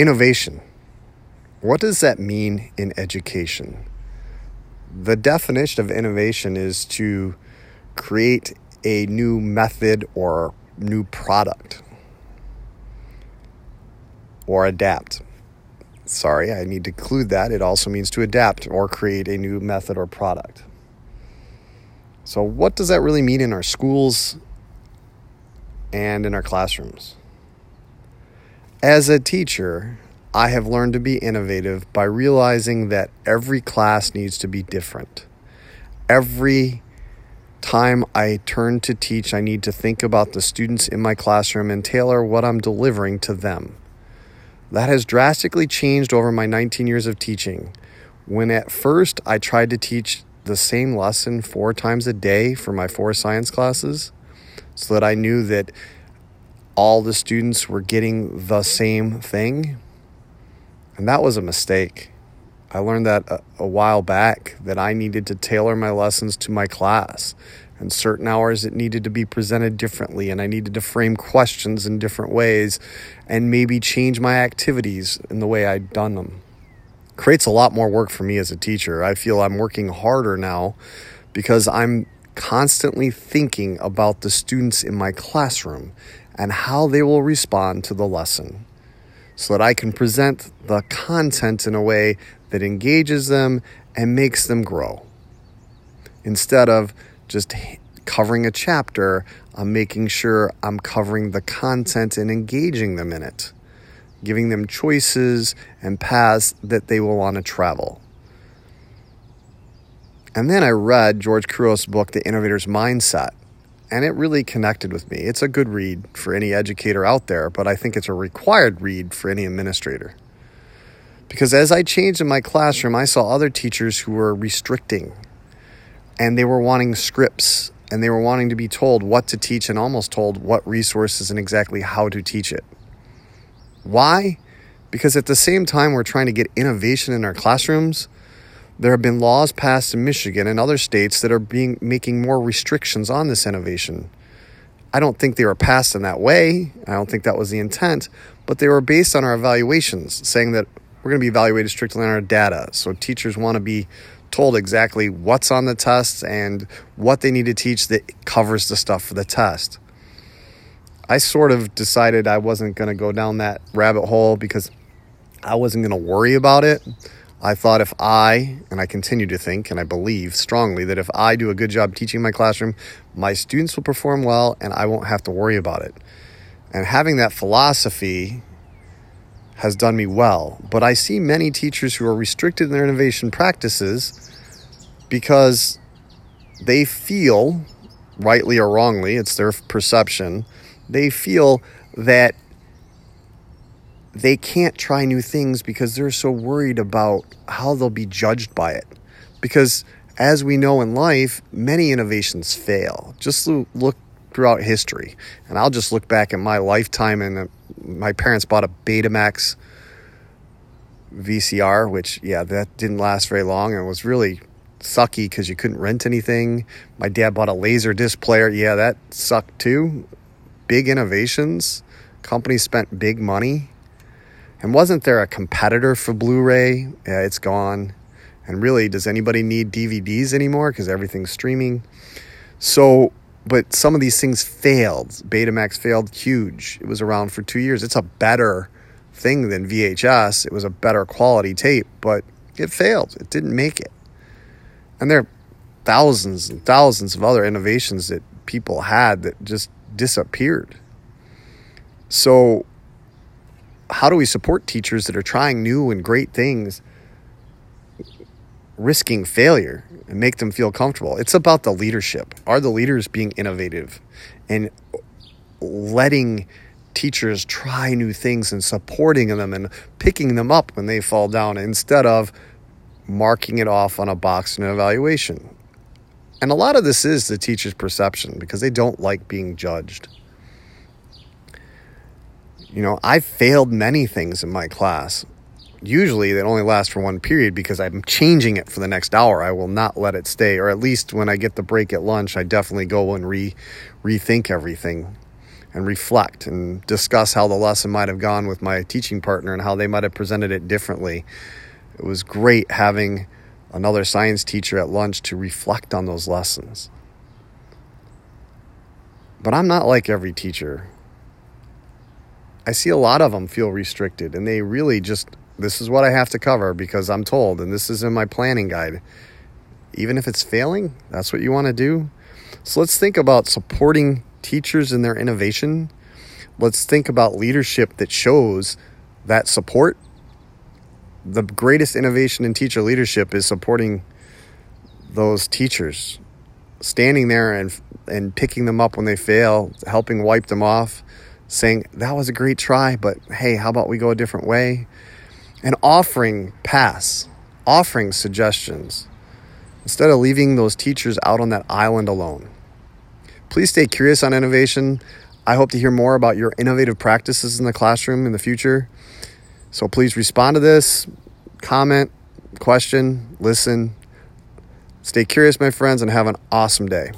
Innovation. What does that mean in education? The definition of innovation is to create a new method or new product or adapt. Sorry, I need to include that. It also means to adapt or create a new method or product. So, what does that really mean in our schools and in our classrooms? As a teacher, I have learned to be innovative by realizing that every class needs to be different. Every time I turn to teach, I need to think about the students in my classroom and tailor what I'm delivering to them. That has drastically changed over my 19 years of teaching. When at first I tried to teach the same lesson four times a day for my four science classes so that I knew that all the students were getting the same thing. And that was a mistake. I learned that a, a, while back that I needed to tailor my lessons to my class. And certain hours it needed to be presented differently, and I needed to frame questions in different ways and maybe change my activities in the way I'd done them. Creates a lot more work for me as a teacher. I feel I'm working harder now because I'm constantly thinking about the students in my classroom and how they will respond to the lesson so that I can present the content in a way that engages them and makes them grow. Instead of just covering a chapter, I'm making sure I'm covering the content and engaging them in it, giving them choices and paths that they will want to travel. And then I read George Couros' book, The Innovator's Mindset, and it really connected with me. It's a good read for any educator out there, but I think it's a required read for any administrator. Because as I changed in my classroom, I saw other teachers who were restricting and they were wanting scripts and they were wanting to be told what to teach and almost told what resources and exactly how to teach it. Why? Because at the same time, we're trying to get innovation in our classrooms. There have been laws passed in Michigan and other states that are being making more restrictions on this innovation. I don't think they were passed in that way. I don't think that was the intent, but they were based on our evaluations, saying that we're going to be evaluated strictly on our data. So teachers want to be told exactly what's on the test and what they need to teach that covers the stuff for the test. I sort of decided I wasn't going to go down that rabbit hole because I wasn't going to worry about it. I thought if I, and I continue to think, and I believe strongly that if I do a good job teaching my classroom, my students will perform well and I won't have to worry about it. And having that philosophy has done me well. But I see many teachers who are restricted in their innovation practices because they feel, rightly or wrongly, it's their perception, they feel that they can't try new things because they're so worried about how they'll be judged by it. Because as we know in life, many innovations fail. Just look throughout history. And I'll just look back at my lifetime and uh, my parents bought a Betamax VCR, which, yeah, that didn't last very long and was really sucky because you couldn't rent anything. My dad bought a laser disc player. Yeah, that sucked too. Big innovations. Companies spent big money. And wasn't there a competitor for Blu ray? Yeah, it's gone. And really, does anybody need DVDs anymore? Because everything's streaming. So, but some of these things failed. Betamax failed huge. It was around for two years. It's a better thing than VHS. It was a better quality tape, but it failed. It didn't make it. And there are thousands and thousands of other innovations that people had that just disappeared. So, how do we support teachers that are trying new and great things, risking failure, and make them feel comfortable? It's about the leadership. Are the leaders being innovative and letting teachers try new things and supporting them and picking them up when they fall down instead of marking it off on a box in an evaluation? And a lot of this is the teacher's perception because they don't like being judged. You know, I've failed many things in my class. Usually they only last for one period because I'm changing it for the next hour. I will not let it stay, or at least when I get the break at lunch, I definitely go and re rethink everything. and reflect and discuss how the lesson might have gone with my teaching partner and how they might have presented it differently. It was great having another science teacher at lunch to reflect on those lessons. But I'm not like every teacher. I see a lot of them feel restricted and they really just, this is what I have to cover because I'm told, and this is in my planning guide. Even if it's failing, that's what you want to do. So let's think about supporting teachers in their innovation. Let's think about leadership that shows that support. The greatest innovation in teacher leadership is supporting those teachers, standing there and and picking them up when they fail, helping wipe them off, saying that was a great try, but hey, how about we go a different way? And offering pass, offering suggestions instead of leaving those teachers out on that island alone. Please stay curious on innovation. I hope to hear more about your innovative practices in the classroom in the future. So please respond to this, comment, question, listen. Stay curious, my friends, and have an awesome day.